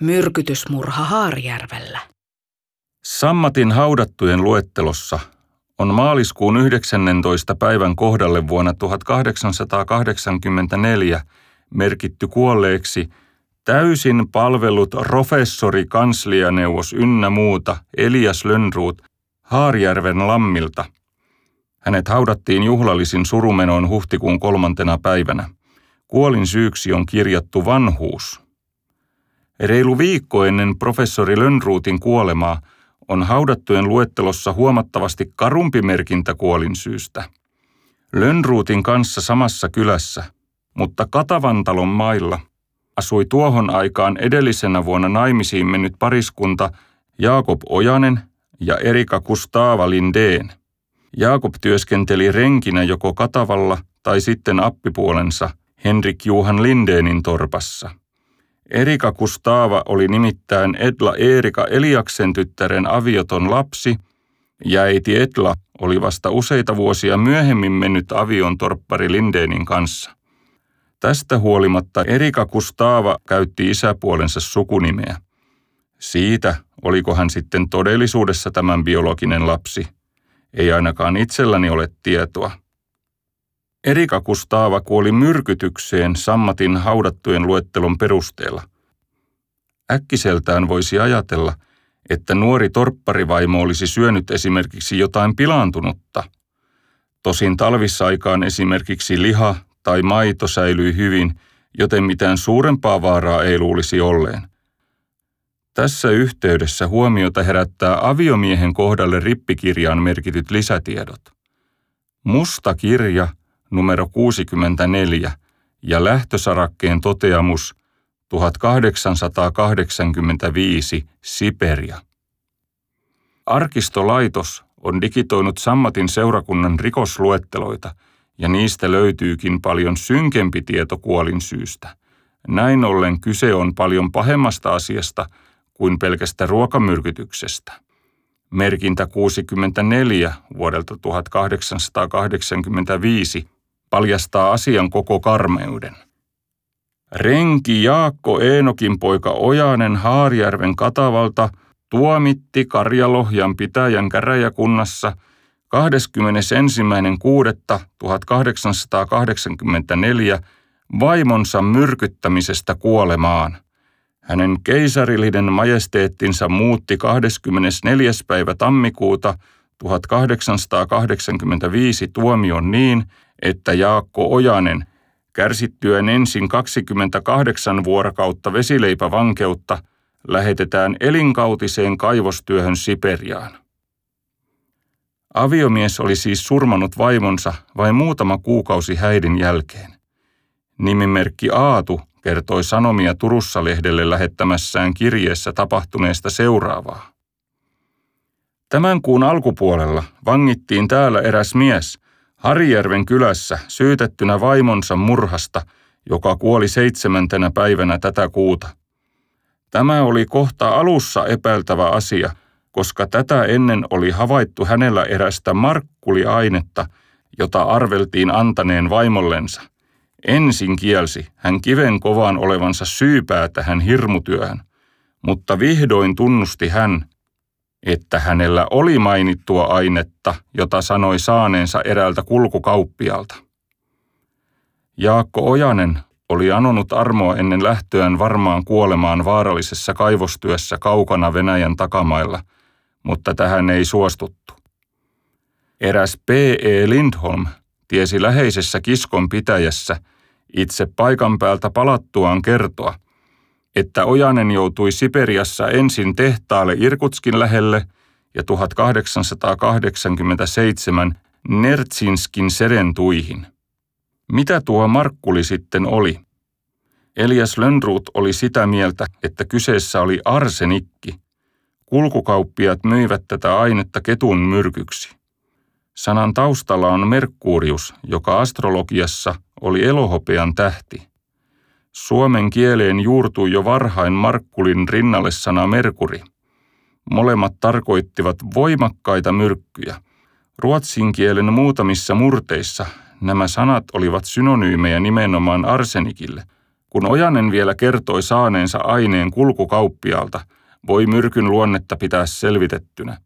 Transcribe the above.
Myrkytysmurha Haarijärvellä. Sammatin haudattujen luettelossa on maaliskuun 19. päivän kohdalle vuonna 1884 merkitty kuolleeksi täysin palvelut professori kanslianeuvos ynnä muuta Elias Lönnruut Haarijärven lammilta. Hänet haudattiin juhlallisin surumenoon huhtikuun kolmantena päivänä. Kuolin syyksi on kirjattu vanhuus. Reilu viikko ennen professori Lönnruutin kuolemaa on haudattujen luettelossa huomattavasti karumpi merkintä kuolinsyystä. Lönnruutin kanssa samassa kylässä, mutta Katavantalon mailla asui tuohon aikaan edellisenä vuonna naimisiin mennyt pariskunta Jaakob Ojanen ja Erika Kustava Lindeen. Jaakob työskenteli renkinä joko Katavalla tai sitten appipuolensa Henrik Juhan Lindeenin torpassa. Erika Kustava oli nimittäin Edla Erika Eliaksen tyttären avioton lapsi, ja äiti Edla oli vasta useita vuosia myöhemmin mennyt avion torppari Lindeenin kanssa. Tästä huolimatta Erika Kustava käytti isäpuolensa sukunimeä. Siitä, oliko hän sitten todellisuudessa tämän biologinen lapsi, ei ainakaan itselläni ole tietoa. Erika Kustaava kuoli myrkytykseen Sammatin haudattujen luettelon perusteella. Äkkiseltään voisi ajatella, että nuori torpparivaimo olisi syönyt esimerkiksi jotain pilaantunutta. Tosin talvisaikaan esimerkiksi liha tai maito säilyi hyvin, joten mitään suurempaa vaaraa ei luulisi olleen. Tässä yhteydessä huomiota herättää aviomiehen kohdalle rippikirjaan merkityt lisätiedot. Musta kirja – numero 64 ja lähtösarakkeen toteamus 1885 Siperia. Arkistolaitos on digitoinut Sammatin seurakunnan rikosluetteloita ja niistä löytyykin paljon synkempi tieto kuolin syystä. Näin ollen kyse on paljon pahemmasta asiasta kuin pelkästä ruokamyrkytyksestä. Merkintä 64 vuodelta 1885 paljastaa asian koko karmeuden. Renki Jaakko Eenokin poika Ojanen Haarijärven katavalta tuomitti Karjalohjan pitäjän käräjäkunnassa 21.6.1884 vaimonsa myrkyttämisestä kuolemaan. Hänen keisarillinen majesteettinsa muutti 24. päivä tammikuuta 1885 tuomion niin, että Jaakko Ojanen kärsittyään ensin 28 vuorokautta vesileipävankeutta lähetetään elinkautiseen kaivostyöhön Siperiaan. Aviomies oli siis surmanut vaimonsa vain muutama kuukausi häidin jälkeen. Nimimerkki Aatu kertoi Sanomia Turussa-lehdelle lähettämässään kirjeessä tapahtuneesta seuraavaa. Tämän kuun alkupuolella vangittiin täällä eräs mies – Harijärven kylässä syytettynä vaimonsa murhasta, joka kuoli seitsemäntenä päivänä tätä kuuta. Tämä oli kohta alussa epäiltävä asia, koska tätä ennen oli havaittu hänellä erästä markkuliainetta, jota arveltiin antaneen vaimollensa. Ensin kielsi hän kiven kovaan olevansa syypää tähän hirmutyöhön, mutta vihdoin tunnusti hän, että hänellä oli mainittua ainetta, jota sanoi saaneensa eräältä kulkukauppialta. Jaakko Ojanen oli anonut armoa ennen lähtöään varmaan kuolemaan vaarallisessa kaivostyössä kaukana Venäjän takamailla, mutta tähän ei suostuttu. Eräs P.E. Lindholm tiesi läheisessä kiskon pitäjässä itse paikan päältä palattuaan kertoa – että Ojanen joutui Siperiassa ensin tehtaalle Irkutskin lähelle ja 1887 Nertsinskin serentuihin. Mitä tuo Markkuli sitten oli? Elias Lönnruut oli sitä mieltä, että kyseessä oli arsenikki. Kulkukauppiat myivät tätä ainetta ketun myrkyksi. Sanan taustalla on Merkurius, joka astrologiassa oli elohopean tähti. Suomen kieleen juurtui jo varhain Markkulin rinnalle sana Merkuri. Molemmat tarkoittivat voimakkaita myrkkyjä. Ruotsin kielen muutamissa murteissa nämä sanat olivat synonyymejä nimenomaan arsenikille, Kun Ojanen vielä kertoi saaneensa aineen kulkukauppialta, voi myrkyn luonnetta pitää selvitettynä.